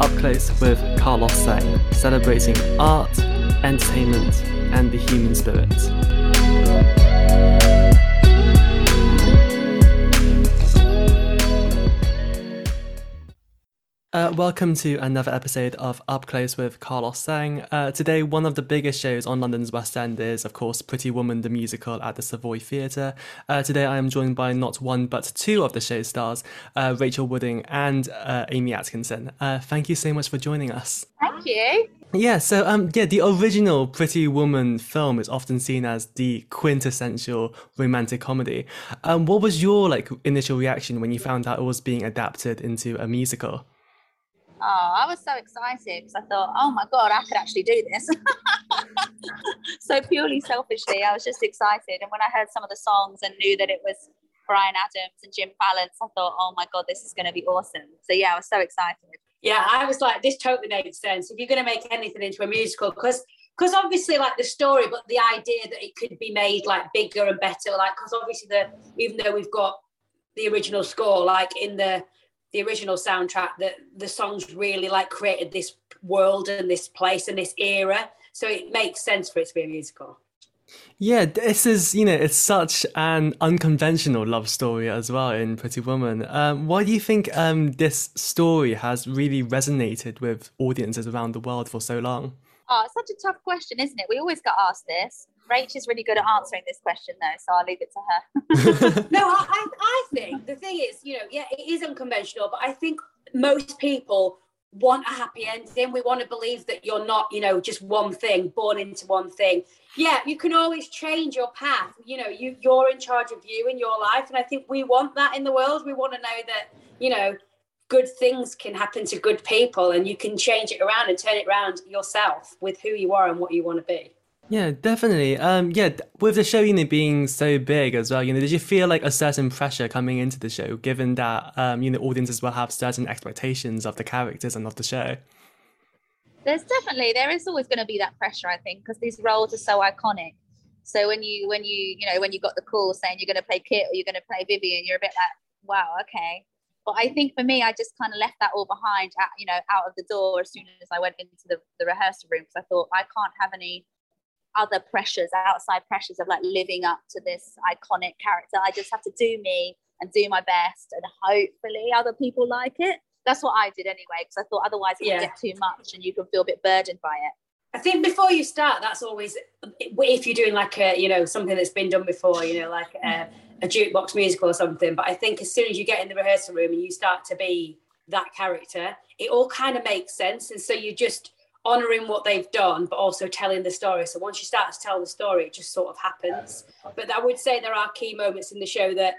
Up Close with Carlos Sang, celebrating art, entertainment, and the human spirit. Uh, welcome to another episode of Up Close with Carlos Sang. Uh, today, one of the biggest shows on London's West End is, of course, Pretty Woman the musical at the Savoy Theatre. Uh, today, I am joined by not one but two of the show's stars, uh, Rachel Wooding and uh, Amy Atkinson. Uh, thank you so much for joining us. Thank you. Yeah, so um, yeah, the original Pretty Woman film is often seen as the quintessential romantic comedy. Um, what was your like initial reaction when you found out it was being adapted into a musical? Oh, I was so excited because I thought, oh my God, I could actually do this. so purely selfishly, I was just excited. And when I heard some of the songs and knew that it was Bryan Adams and Jim Vallance, I thought, oh my God, this is going to be awesome. So yeah, I was so excited. Yeah, I was like, this totally makes sense. If you're going to make anything into a musical, because because obviously like the story, but the idea that it could be made like bigger and better, like because obviously the even though we've got the original score, like in the the original soundtrack that the songs really like created this world and this place and this era. So it makes sense for it to be a musical. Yeah this is you know it's such an unconventional love story as well in pretty woman. Um, why do you think um, this story has really resonated with audiences around the world for so long? Oh it's such a tough question isn't it? We always get asked this Rach is really good at answering this question, though, so I'll leave it to her. no, I, I think the thing is, you know, yeah, it is unconventional, but I think most people want a happy ending. We want to believe that you're not, you know, just one thing, born into one thing. Yeah, you can always change your path. You know, you you're in charge of you in your life, and I think we want that in the world. We want to know that, you know, good things can happen to good people, and you can change it around and turn it around yourself with who you are and what you want to be. Yeah, definitely. Um, yeah, with the show, you know, being so big as well, you know, did you feel like a certain pressure coming into the show, given that, um, you know, audiences will have certain expectations of the characters and of the show? There's definitely there is always going to be that pressure, I think, because these roles are so iconic. So when you when you you know when you got the call saying you're going to play Kit or you're going to play Vivian, you're a bit like, wow, okay. But I think for me, I just kind of left that all behind, at, you know, out of the door as soon as I went into the, the rehearsal room because I thought I can't have any other pressures, outside pressures of like living up to this iconic character. I just have to do me and do my best, and hopefully other people like it. That's what I did anyway, because I thought otherwise it yeah. get too much and you can feel a bit burdened by it. I think before you start, that's always if you're doing like a you know something that's been done before, you know, like a, a jukebox musical or something. But I think as soon as you get in the rehearsal room and you start to be that character, it all kind of makes sense, and so you just honoring what they've done, but also telling the story. So once you start to tell the story, it just sort of happens. But I would say there are key moments in the show that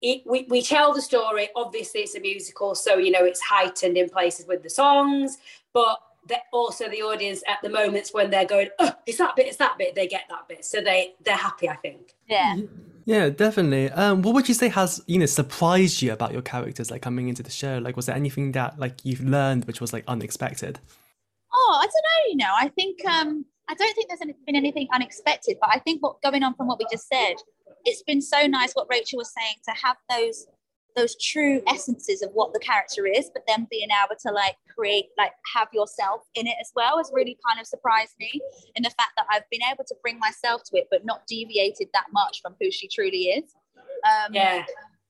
it, we, we tell the story. Obviously, it's a musical, so you know it's heightened in places with the songs, but also the audience at the moments when they're going, oh, it's that bit, it's that bit, they get that bit, so they they're happy. I think. Yeah. Yeah, definitely. Um, what would you say has you know surprised you about your characters, like coming into the show? Like, was there anything that like you've learned which was like unexpected? Oh, I don't know. You know, I think um, I don't think there's been anything unexpected, but I think what going on from what we just said, it's been so nice what Rachel was saying to have those those true essences of what the character is, but then being able to like create, like have yourself in it as well has really kind of surprised me in the fact that I've been able to bring myself to it, but not deviated that much from who she truly is. Um, yeah.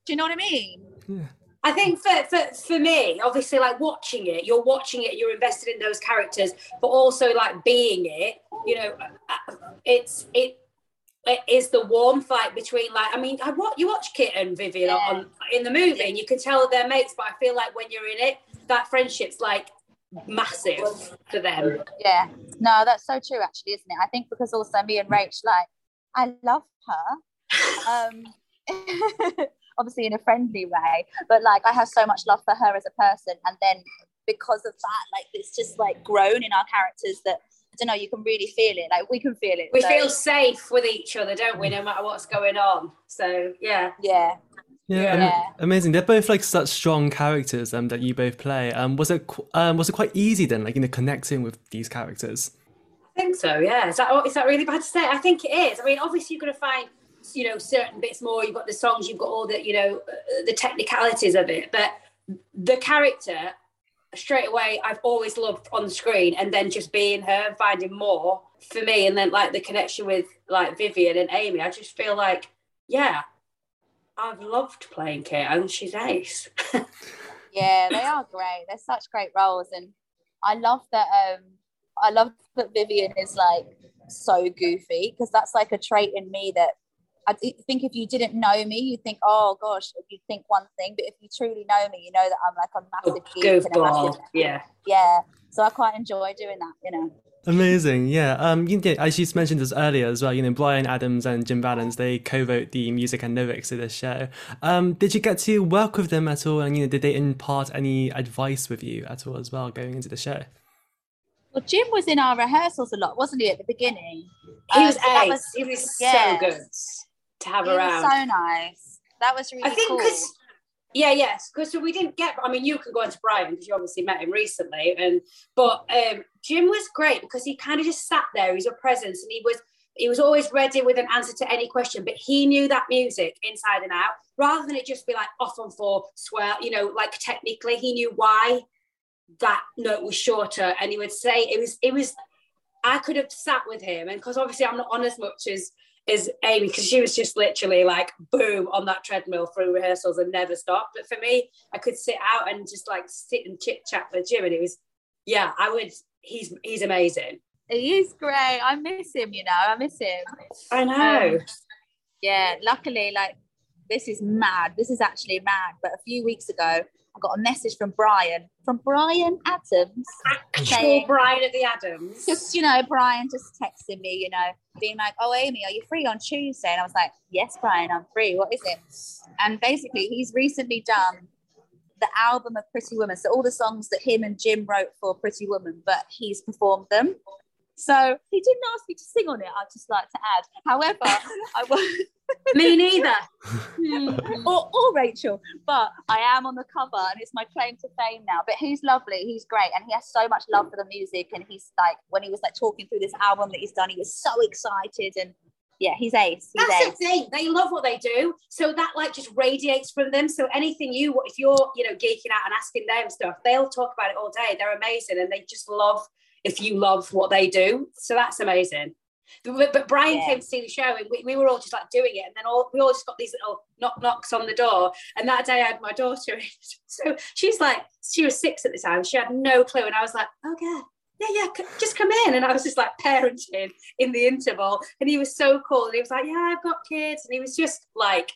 Do you know what I mean? Yeah. I think for, for for me, obviously, like watching it, you're watching it, you're invested in those characters, but also like being it. You know, uh, it's it it is the warm like between like I mean I what you watch Kit and Vivian yeah. on in the movie and you can tell they're mates, but I feel like when you're in it, that friendship's like massive for them. Yeah, no, that's so true actually, isn't it? I think because also me and Rach like I love her. Um obviously in a friendly way, but like I have so much love for her as a person. And then because of that, like it's just like grown in our characters that I don't know, you can really feel it. Like we can feel it. We so. feel safe with each other, don't we? No matter what's going on. So yeah. Yeah. Yeah, yeah. amazing. They're both like such strong characters um, that you both play. Um, was it um, was it quite easy then, like you know, connecting with these characters? I think so. Yeah. Is that is that really bad to say? I think it is. I mean, obviously you're going to find you know certain bits more. You've got the songs you've got all the you know uh, the technicalities of it. But the character straight away I've always loved on the screen and then just being her and finding more for me. And then like the connection with like Vivian and Amy I just feel like yeah I've loved playing Kate and she's ace. Yeah they are great. They're such great roles. And I love that um I love that Vivian is like so goofy because that's like a trait in me that I think if you didn't know me, you'd think, oh gosh, you'd think one thing. But if you truly know me, you know that I'm like a massive oh, geek and a massive, yeah, yeah. So I quite enjoy doing that, you know. Amazing, yeah. Um, you know, as you mentioned this earlier as well, you know, Bryan Adams and Jim Vallance they co-wrote the music and lyrics of this show. Um, did you get to work with them at all, and you know, did they impart any advice with you at all as well going into the show? Well, Jim was in our rehearsals a lot, wasn't he, at the beginning? He was um, ace. Was, he was yes. so good to have he around. so nice. That was really I think cool. Cause, yeah, yes, because we didn't get. I mean, you can go into Bryan because you obviously met him recently, and but um, Jim was great because he kind of just sat there. He's a presence, and he was he was always ready with an answer to any question. But he knew that music inside and out, rather than it just be like off on four, swell. You know, like technically, he knew why that note was shorter, and he would say it was it was. I could have sat with him, and because obviously I'm not on as much as is Amy because she was just literally like boom on that treadmill through rehearsals and never stopped. But for me, I could sit out and just like sit and chit chat with Jim, and it was yeah, I would. He's he's amazing. He is great. I miss him. You know, I miss him. I know. Um, yeah, luckily, like this is mad. This is actually mad. But a few weeks ago, I got a message from Bryan, from Bryan Adams. Actual saying, Bryan at the Adams. Just, you know, Bryan just texting me, you know, being like, oh, Amy, are you free on Tuesday? And I was like, yes, Bryan, I'm free. What is it? And basically, he's recently done the album of Pretty Woman. So all the songs that him and Jim wrote for Pretty Woman, but he's performed them. So he didn't ask me to sing on it. I'd just like to add. However, I was. Me neither. Hmm. or, or Rachel, but I am on the cover and it's my claim to fame now. But he's lovely, he's great, and he has so much love for the music. And he's like, when he was like talking through this album that he's done, he was so excited and yeah, he's ace. He's That's ace. the thing. They love what they do, so that like just radiates from them. So anything you, if you're you know geeking out and asking them stuff, they'll talk about it all day. They're amazing, and they just love if you love what they do. So that's amazing. But, but Bryan yeah. came to see the show and we, we were all just like doing it. And then all, we all just got these little knock knocks on the door. And that day I had my daughter in. So she's like, she was six at the time. She had no clue. And I was like, okay. Yeah, yeah, just come in. And I was just like parenting in the interval. And he was so cool. And he was like, Yeah, I've got kids. And he was just like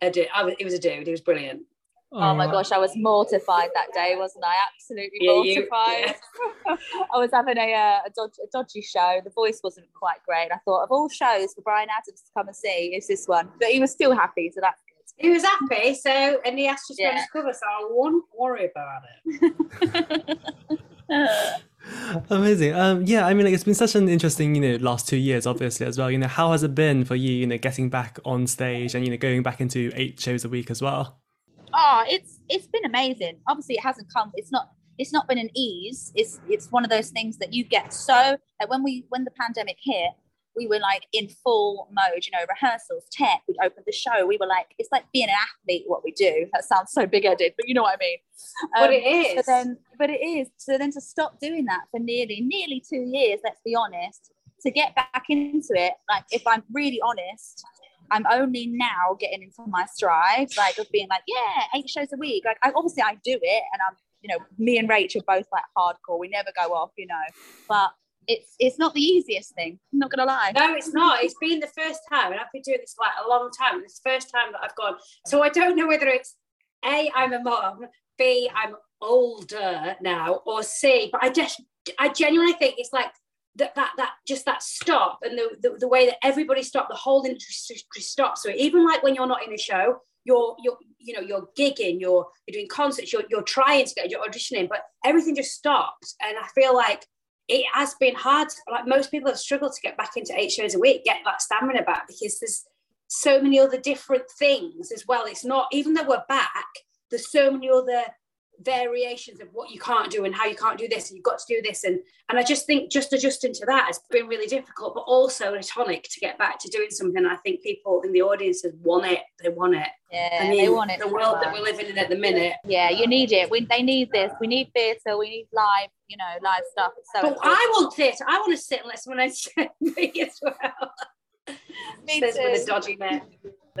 a dude. I was, it was a dude. He was brilliant. Oh, my gosh, I was mortified that day, wasn't I? Absolutely yeah, mortified. You, yeah. I was having a, uh, a, dodgy, a, dodgy, show. The voice wasn't quite great. I thought of all shows for Bryan Adams to come and see, is this one. But he was still happy, so that's good. He was happy, so and he asked to yeah. cover, so I won't worry about it. Amazing. Um, yeah, I mean, like, it's been such an interesting, you know, last two years, obviously as well. You know, how has it been for you, you know, getting back on stage and you know, going back into eight shows a week as well? Oh, it's it's been amazing. Obviously, it hasn't come. It's not. It's not been an ease. It's it's one of those things that you get so. Like when we when the pandemic hit, we were like in full mode. You know, rehearsals, tech. We opened the show. We were like, it's like being an athlete. What we do. That sounds so big headed, but you know what I mean. Um, but it is. But then, but it is. So then to stop doing that for nearly nearly two years. Let's be honest. To get back into it, like if I'm really honest, I'm only now getting into my stride, like of being like, yeah, eight shows a week. Like, I, obviously, I do it, and I'm, you know, me and Rach are both like hardcore. We never go off, you know, but it's it's not the easiest thing. I'm not gonna lie. No, it's not. It's been the first time, and I've been doing this for like a long time. It's the first time that I've gone. So I don't know whether it's a I'm a mom, b I'm older now, or c. But I just I genuinely think it's like that that that just that stop and the, the, the way that everybody stopped, the whole industry stopped. So even like when you're not in a show, you're you're you know you're gigging, you're you're doing concerts, you're you're trying to get you're auditioning, but everything just stopped. And I feel like it has been hard. Like most people have struggled to get back into eight shows a week, get that stamina back because there's so many other different things as well. It's not even though we're back, there's so many other variations of what you can't do and how you can't do this and you've got to do this. And and I just think just adjusting to that has been really difficult but also a tonic to get back to doing something. I think people in the audience have want it. They want it. Yeah I mean, they want it the world that we're living in at the minute. Yeah you need it. We, they need this. We need theatre. We need live you know live stuff. So but important. I want theatre. I want to sit and let someone entertain me as well. Me Says with a dodgy neck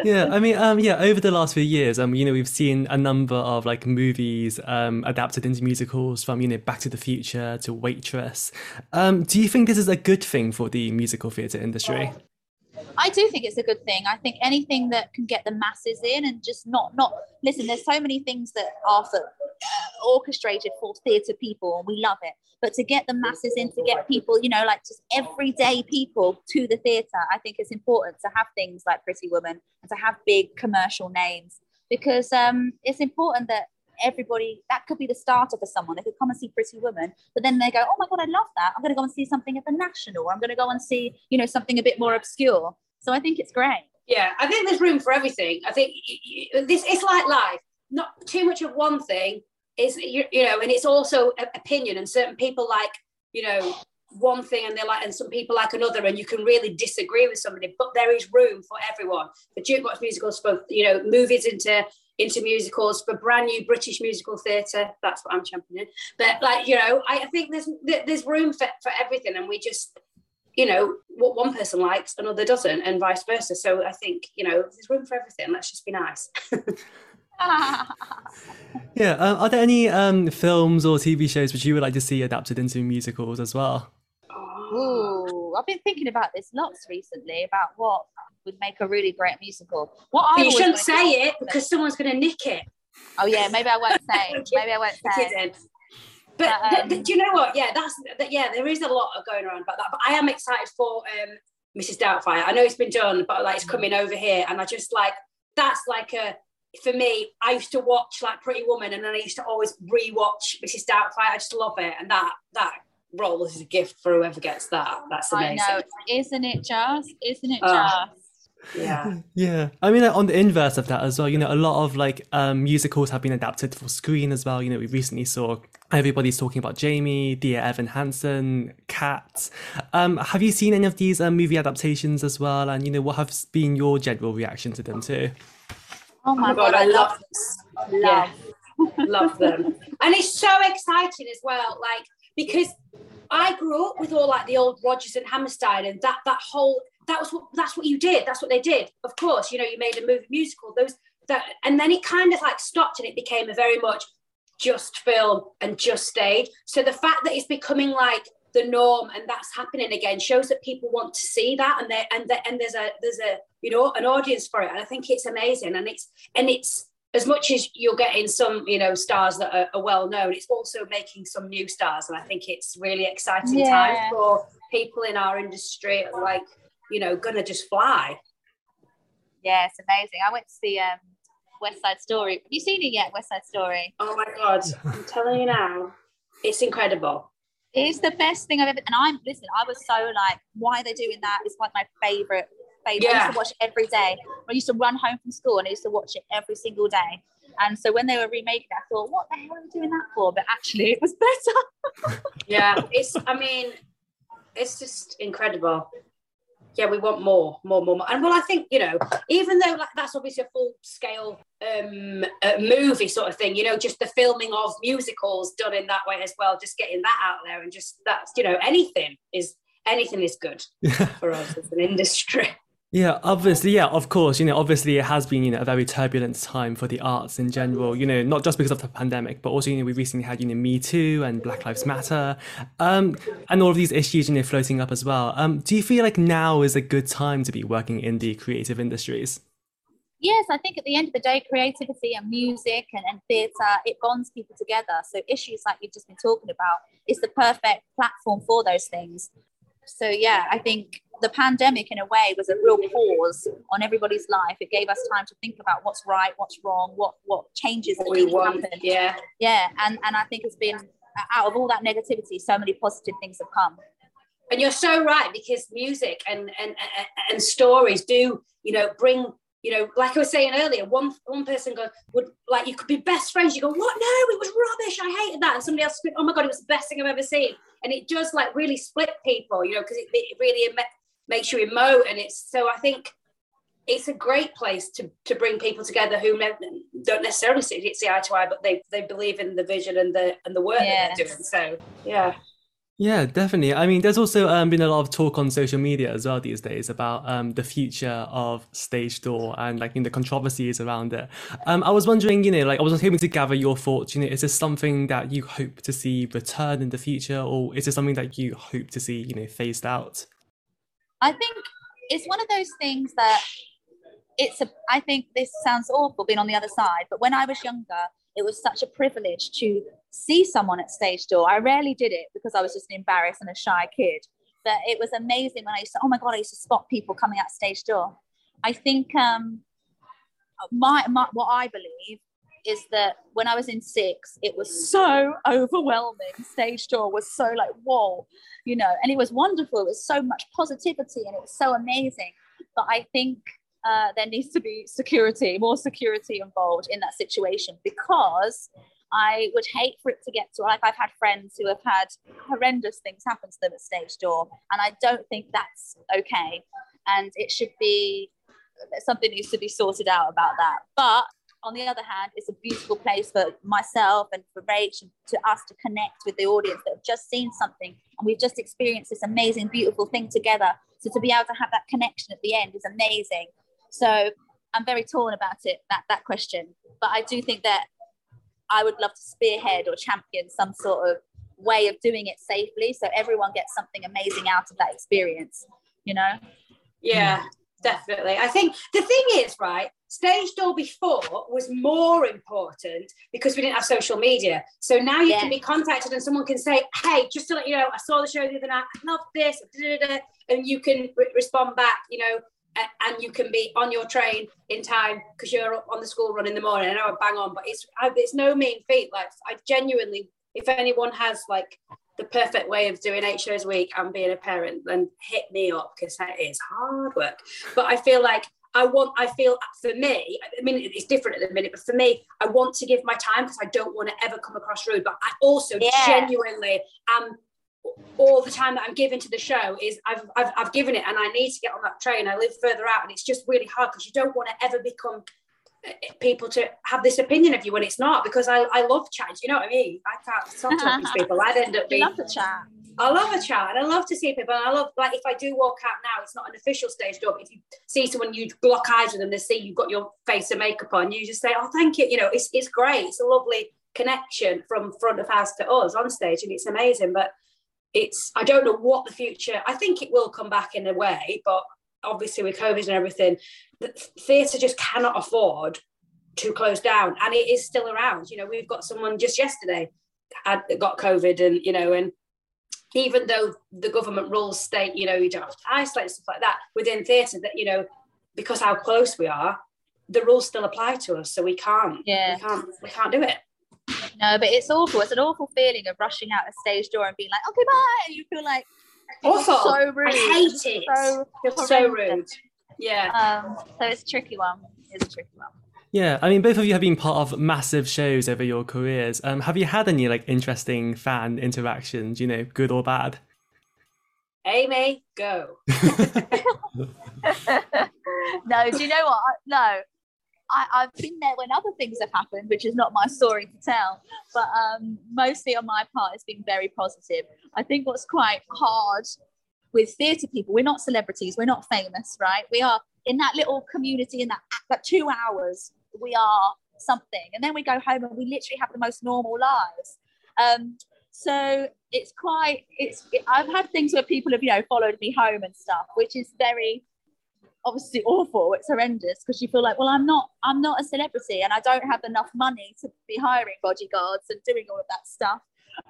yeah i mean um yeah over the last few years um you know we've seen a number of like movies um adapted into musicals from you know back to the future to waitress um do you think this is a good thing for the musical theatre industry I do think it's a good thing. I think anything that can get the masses in and just not not listen. There's so many things that are for, orchestrated for theatre people, and we love it. But to get the masses in, to get people, you know, like just everyday people to the theatre, I think it's important to have things like Pretty Woman and to have big commercial names because um, it's important that everybody that could be the starter for someone. They could come and see Pretty Woman, but then they go, "Oh my god, I love that! I'm going to go and see something at the National, or I'm going to go and see, you know, something a bit more obscure." So I think it's great. Yeah, I think there's room for everything. I think this it's like life. Not too much of one thing is you, you know, and it's also opinion. And certain people like you know one thing, and they're like, and some people like another, and you can really disagree with somebody. But there is room for everyone. For jukebox musicals, for you know, movies into into musicals, for brand new British musical theatre. That's what I'm championing. But like you know, I, I think there's there's room for for everything, and we just you know what one person likes another doesn't and vice versa so i think you know there's room for everything let's just be nice yeah um, are there any um films or tv shows which you would like to see adapted into musicals as well Ooh, I've been thinking about this lots recently about what would make a really great musical. What I you shouldn't say to- it because someone's going to nick it Oh yeah, maybe I won't say. It. Maybe I won't say. kidding. But But, um, th- do you know what? Yeah, that's that, yeah. There is a lot of going around about that. But I am excited for um, Mrs. Doubtfire. I know it's been done, but like it's coming over here, and I just like that's like a for me. I used to watch like Pretty Woman, and then I used to always rewatch Mrs. Doubtfire. I just love it, and that that role is a gift for whoever gets that. That's I amazing. know, isn't it just? Isn't it Oh. just? Yeah. Yeah, I mean, on the inverse of that as well, you know, a lot of like um, musicals have been adapted for screen as well. You know, we recently saw everybody's talking about Jamie, Dear Evan Hansen, Cat. Um, have you seen any of these um, movie adaptations as well? And you know, what has been your general reaction to them too? Oh Oh my my god, I love love. Yeah. love them. And it's so exciting as well, like because I grew up with all like the old Rodgers and Hammerstein and that that whole that was what that's what you did. That's what they did. Of course, you know, you made a movie musical. Those that and then it kind of like stopped and it became a very much just film and just stage. So the fact that it's becoming like the norm and that's happening again shows that people want to see that and they and they, and there's a there's a you know an audience for it and I think it's amazing and it's and it's as much as you're getting some you know stars that are, are well known it's also making some new stars and I think it's really exciting Yeah. time for people in our industry like you know gonna just fly Yeah, it's amazing. I went to see um, West Side Story. Have you seen it yet? West Side Story. oh my god I'm telling you now it's incredible It's the best thing I've ever. And I'm listen. I was so like, why are they doing that? It's like my favorite. Favorite. I used to watch it every day. I used to run home from school and I used to watch it every single day. And so when they were remaking it, I thought, what the hell are we doing that for? But actually, it was better. yeah it's i mean it's just incredible yeah we want more more more, more. and well i think you know even though like that's obviously a full scale um uh, movie sort of thing you know just the filming of musicals done in that way as well just getting that out there and just that's you know anything is anything is good for us as an industry Yeah, obviously, yeah, of course. You know, obviously, it has been you know a very turbulent time for the arts in general. You know, not just because of the pandemic, but also you know we recently had you know Me Too and Black Lives Matter, um, and all of these issues you know floating up as well. Um, do you feel like now is a good time to be working in the creative industries? Yes, I think at the end of the day, creativity and music and, and theatre, it bonds people together. So issues like you've just been talking about is the perfect platform for those things. So yeah, I think the pandemic in a way was a real pause on everybody's life. It gave us time to think about what's right, what's wrong, what what changes that we want happen. yeah Yeah, and and I think it's been out of all that negativity, so many positive things have come. and you're so right because music and and and, stories do you know bring you know, like I was saying earlier, one one person go would like you could be best friends. You go, what? No, it was rubbish. I hated that. And somebody else, oh my god, it was the best thing I've ever seen. And it does like really split people, you know, because it, it really makes you emote. And it's so I think it's a great place to to bring people together who don't necessarily see, see eye to eye, but they they believe in the vision and the and the work yes. that they're doing. So yeah. Yeah, definitely. I mean, there's also um, been a lot of talk on social media as well these days about um, the future of stage door and like you know, the controversies around it. Um, I was wondering, you know, like I was hoping to gather your thoughts. You know, is this something that you hope to see return in the future, or is it something that you hope to see, you know, phased out? I think it's one of those things that it's a. I think this sounds awful being on the other side, but when I was younger, it was such a privilege to see someone at stage door. I rarely did it because I was just an embarrassed and a shy kid. But it was amazing when I used to, oh my God, I used to spot people coming out stage door. I think um, my, my what I believe is that when I was in six, it was so overwhelming. Stage door was so like, whoa, you know, and it was wonderful. It was so much positivity and it was so amazing. But I think uh, there needs to be security, more security involved in that situation because I would hate for it to get to like I've had friends who have had horrendous things happen to them at stage door, and I don't think that's okay. And it should be something needs to be sorted out about that. But on the other hand, it's a beautiful place for myself and for Rach and to us to connect with the audience that have just seen something and we've just experienced this amazing, beautiful thing together. So to be able to have that connection at the end is amazing. So I'm very torn about it, that that question. But I do think that I would love to spearhead or champion some sort of way of doing it safely so everyone gets something amazing out of that experience, you know? Yeah, definitely. I think the thing is, right, stage door before was more important because we didn't have social media. So now you yeah. can be contacted and someone can say, hey, just to let you know, I saw the show the other night, I love this, and you can re- respond back, you know, and you can be on your train in time because you're on the school run in the morning. I know I bang on, but it's it's no mean feat. Like I genuinely, if anyone has like the perfect way of doing eight shows a week and being a parent, then hit me up because that is hard work. But I feel like I want, I feel for me, I mean, it's different at the minute, but for me, I want to give my time because I don't want to ever come across rude. But I also yeah. genuinely am all the time that I'm giving to the show is I've, I've, I've given it and I need to get on that train. I live further out and it's just really hard because you don't want to ever become eh, eh, people to have this opinion of you when it's not because I, I love chat. You know what I mean? I can't stop talking to people. I'd end up being. love the chat. I love a chat and I love to see people. And I love, like, if I do walk out now, it's not an official stage door, but if you see someone, you lock eyes with them, they see you've got your face and makeup on, you just say, Oh, thank you. You know, it's, it's great. It's a lovely connection from front of house to us on stage and it's amazing. But it's I don't know what the future. I think it will come back in a way, but obviously with COVID and everything, the theatre just cannot afford to close down, and it is still around. You know, we've got someone just yesterday had got COVID, and you know, and even though the government rules state, you know, you don't have to isolate stuff like that within theatre, that you know, because how close we are, the rules still apply to us, so we can't, yeah, we can't, we can't do it. No, but it's awful. It's an awful feeling of rushing out a stage door and being like, okay, bye. And you feel like awful. So rude. I hate it. So, so rude. Yeah. Um, so it's a tricky one. It's a tricky one. Yeah, I mean, both of you have been part of massive shows over your careers. Um, have you had any like interesting fan interactions? You know, good or bad? Amy, go. no, do you know what? No, I, have been there when other things have happened, which is not my story to tell. But um, mostly on my part, it's been very positive. I think what's quite hard with theatre people, we're not celebrities, we're not famous, right? We are in that little community in that, that two hours, we are something. And then we go home and we literally have the most normal lives. Um, so it's quite, it's, it, I've had things where people have, you know, followed me home and stuff, which is very obviously awful it's horrendous because you feel like well i'm not i'm not a celebrity and i don't have enough money to be hiring bodyguards and doing all of that stuff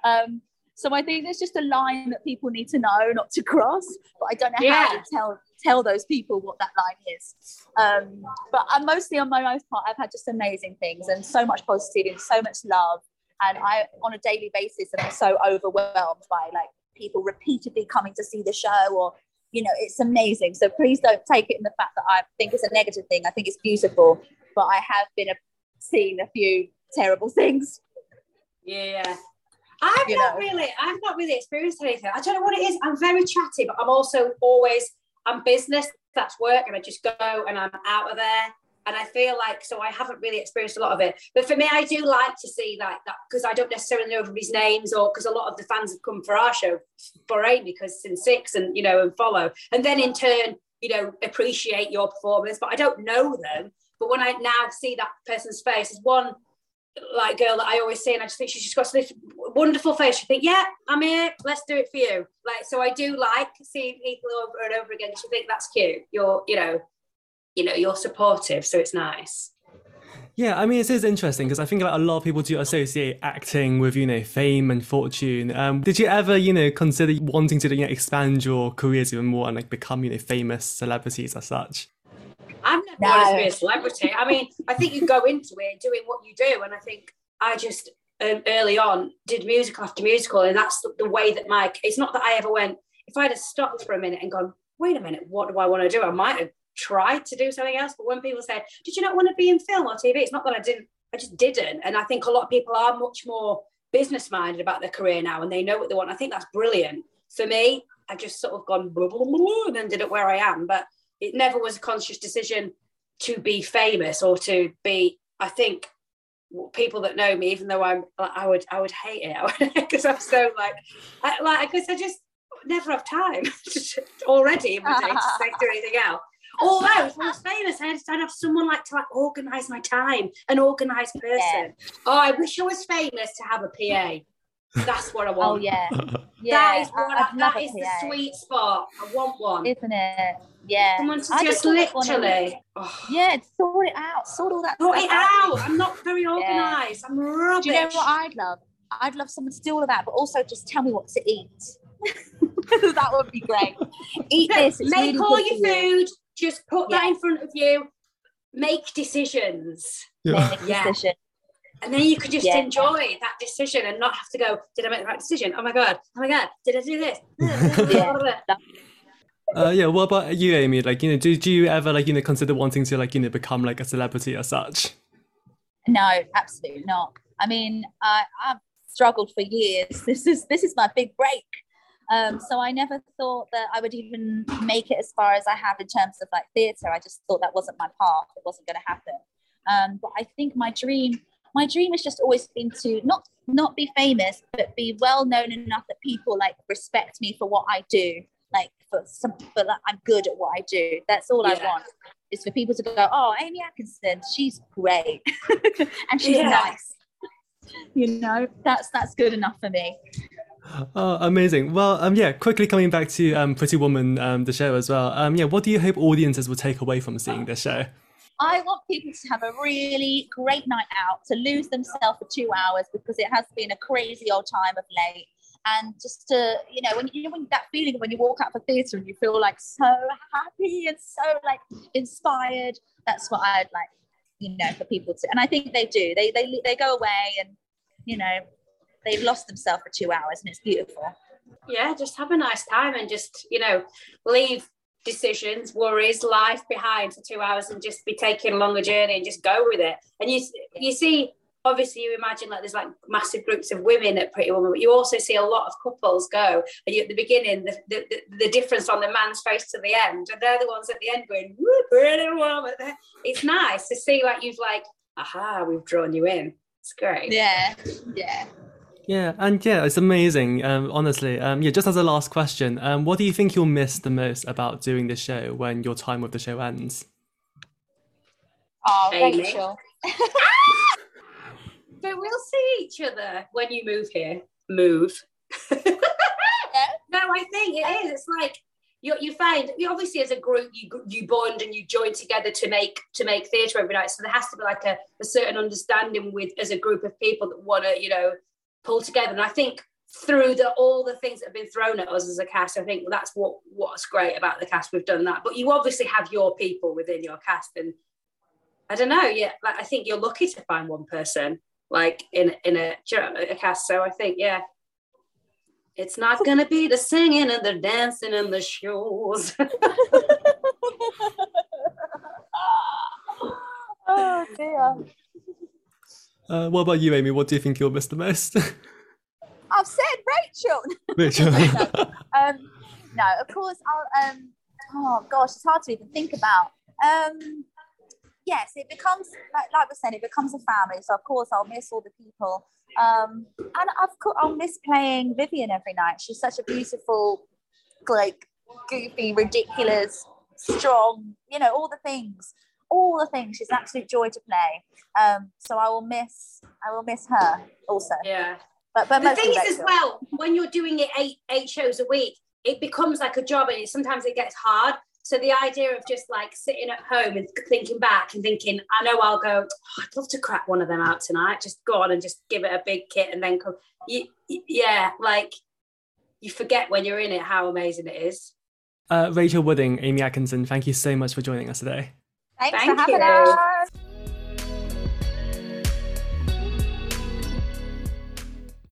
um, so i think there's just a line that people need to know not to cross but i don't know yeah. how to tell tell those people what that line is um, but i'm mostly on my most part i've had just amazing things and so much positivity and so much love and i on a daily basis am so overwhelmed by like people repeatedly coming to see the show or you know, it's amazing. So please don't take it in the fact that I think it's a negative thing. I think it's beautiful, but I have been a, seen a few terrible things. Yeah. I've You not know. really, I've not really experienced anything. I don't know what it is. I'm very chatty, but I'm also always, I'm business, that's work, and I just go and I'm out of there. And I feel like, so I haven't really experienced a lot of it. But for me, I do like to see like that because I don't necessarily know everybody's names or because a lot of the fans have come for our show for Amy because since six and, you know, and follow. And then in turn, you know, appreciate your performance, but I don't know them. But when I now see that person's face, there's one like girl that I always see, and I just think she's just got this wonderful face. You think, yeah, I'm here. Let's do it for you. Like, so I do like seeing people over and over again. 'cause You think that's cute. You're, you know, you know, you're supportive, so it's nice. Yeah, I mean, it is interesting because I think like, a lot of people do associate acting with, you know, fame and fortune. Um, did you ever, you know, consider wanting to you know, expand your careers even more and like become, you know, famous celebrities as such? I've never No. to be a celebrity. I mean, I think you go into it doing what you do, and I think I just um, early on did musical after musical, and that's the, the way that my. It's not that I ever went. If I'd have stopped for a minute and gone, wait a minute, what do I want to do? I might have tried to do something else, but when people said, "Did you not want to be in film or TV?" It's not that I didn't. I just didn't, and I think a lot of people are much more business minded about their career now, and they know what they want. I think that's brilliant. For me, I just sort of gone blah, blah, blah, blah, and ended up where I am, but it never was a conscious decision to be famous or to be i think people that know me even though i'm i would i would hate it. Because i'm so like I, like because i just never have time already in my day to say, do anything else. Although if i was famous i'd, I'd have someone like to like organize my time an organized person. Oh i wish i was famous to have a pa that's what i want. Oh want yeah, that yeah. is what I- I, I'd love that a is the sweet spot i want one isn't it? Yeah. someone to I just thought it was one of- literally oh. Yeah, sort it out. Sort all that. Sort stuff it out. I'm not very organised. I'm rubbish. Do you know what I'd love? I'd love someone to do all of that, but also just tell me what to eat. that would be great. Eat No, this. It's make really all your for you. food. Just put that in front of you. Make decisions, Make a Yeah. decision. And then you could just Yeah. enjoy that decision and not have to go. Did I make the right decision? Oh my god! Oh my god! Did I do this? Yeah. Uh, yeah, what about you, Amy? Like, you know, did you ever like, you know, consider wanting to like, you know, become like a celebrity as such? No, absolutely not. I mean, I, I've struggled for years. This is this is my big break. Um, so I never thought that I would even make it as far as I have in terms of like theatre. I just thought that wasn't my path. It wasn't going to happen. Um, but I think my dream, my dream has just always been to not not be famous, but be well known enough that people like respect me for what I do. Like for some, for that I'm good at what I do. That's all I want. Is for people to go, oh, Amy Atkinson, she's great, and she's Yeah. nice. You know, that's that's good enough for me. Oh, amazing. Well, um, yeah, quickly coming back to um, Pretty Woman, um, the show as well. Um, yeah, what do you hope audiences will take away from seeing this show? I want people to have a really great night out, to lose themselves for two hours because it has been a crazy old time of late. And just to, you know, when you when that feeling when you walk out of for theatre and you feel like so happy and so like inspired. That's what I'd like, you know, for people to. And I think they do. They they they go away and, you know, they've lost themselves for two hours and it's beautiful. yeah, just have a nice time and just you know leave decisions, worries, life behind for two hours and just be taking a journey and just go with it. And you you see. Obviously, you imagine like there's like massive groups of women at Pretty Woman, but you also see a lot of couples go. And you, at the beginning, the, the, the, the difference on the man's face to the end, and they're the ones at the end going, Pretty Woman." It's nice to see like you've like, aha, we've drawn you in. It's great. Yeah, yeah. Yeah, and yeah, it's amazing. Um, honestly, um, yeah. Just as a last question, um, what do you think you'll miss the most about doing this show when your time with the show ends? Oh, Amy. Rachel. But we'll see each other when you move here. Move. No, I think it is. It's like you, you find you obviously as a group you you bond and you join together to make to make theatre every night. So there has to be like a, a certain understanding with as a group of people that want to you know pull together. And I think through the all the things that have been thrown at us as a cast, I think that's what what's great about the cast. We've done that, but you obviously have your people within your cast, and I don't know. Yeah, like I think you're lucky to find one person like in in a, a cast. So I think yeah, It's not gonna be the singing and the dancing and the shows. oh dear. Uh, what about you, Amy? What do you think you'll miss the most? I've said Rachel. Rachel. um, no, of course I'll. Um, oh gosh, it's hard to even think about. Um, yes, it becomes like, like we said, it becomes a family. So of course I'll miss all the people. Um, and of course I'll miss playing Vivian every night. She's such a beautiful, like goofy, ridiculous, strong. You know all the things all the things. She's an absolute joy to play. Um, so I will miss I will miss her also. Yeah. But but the thing is as well, when you're doing it eight eight shows a week, it becomes like a job and it, sometimes it gets hard. So the idea of just like sitting at home and thinking back and thinking, I know I'll go, oh, I'd love to crack one of them out tonight. Just go on and just give it a big kit and then come. You, yeah, like you forget when you're in it how amazing it is. Uh, Rachel Wooding, Amy Atkinson, thank you so much for joining us today. Thanks Thank for having you. us.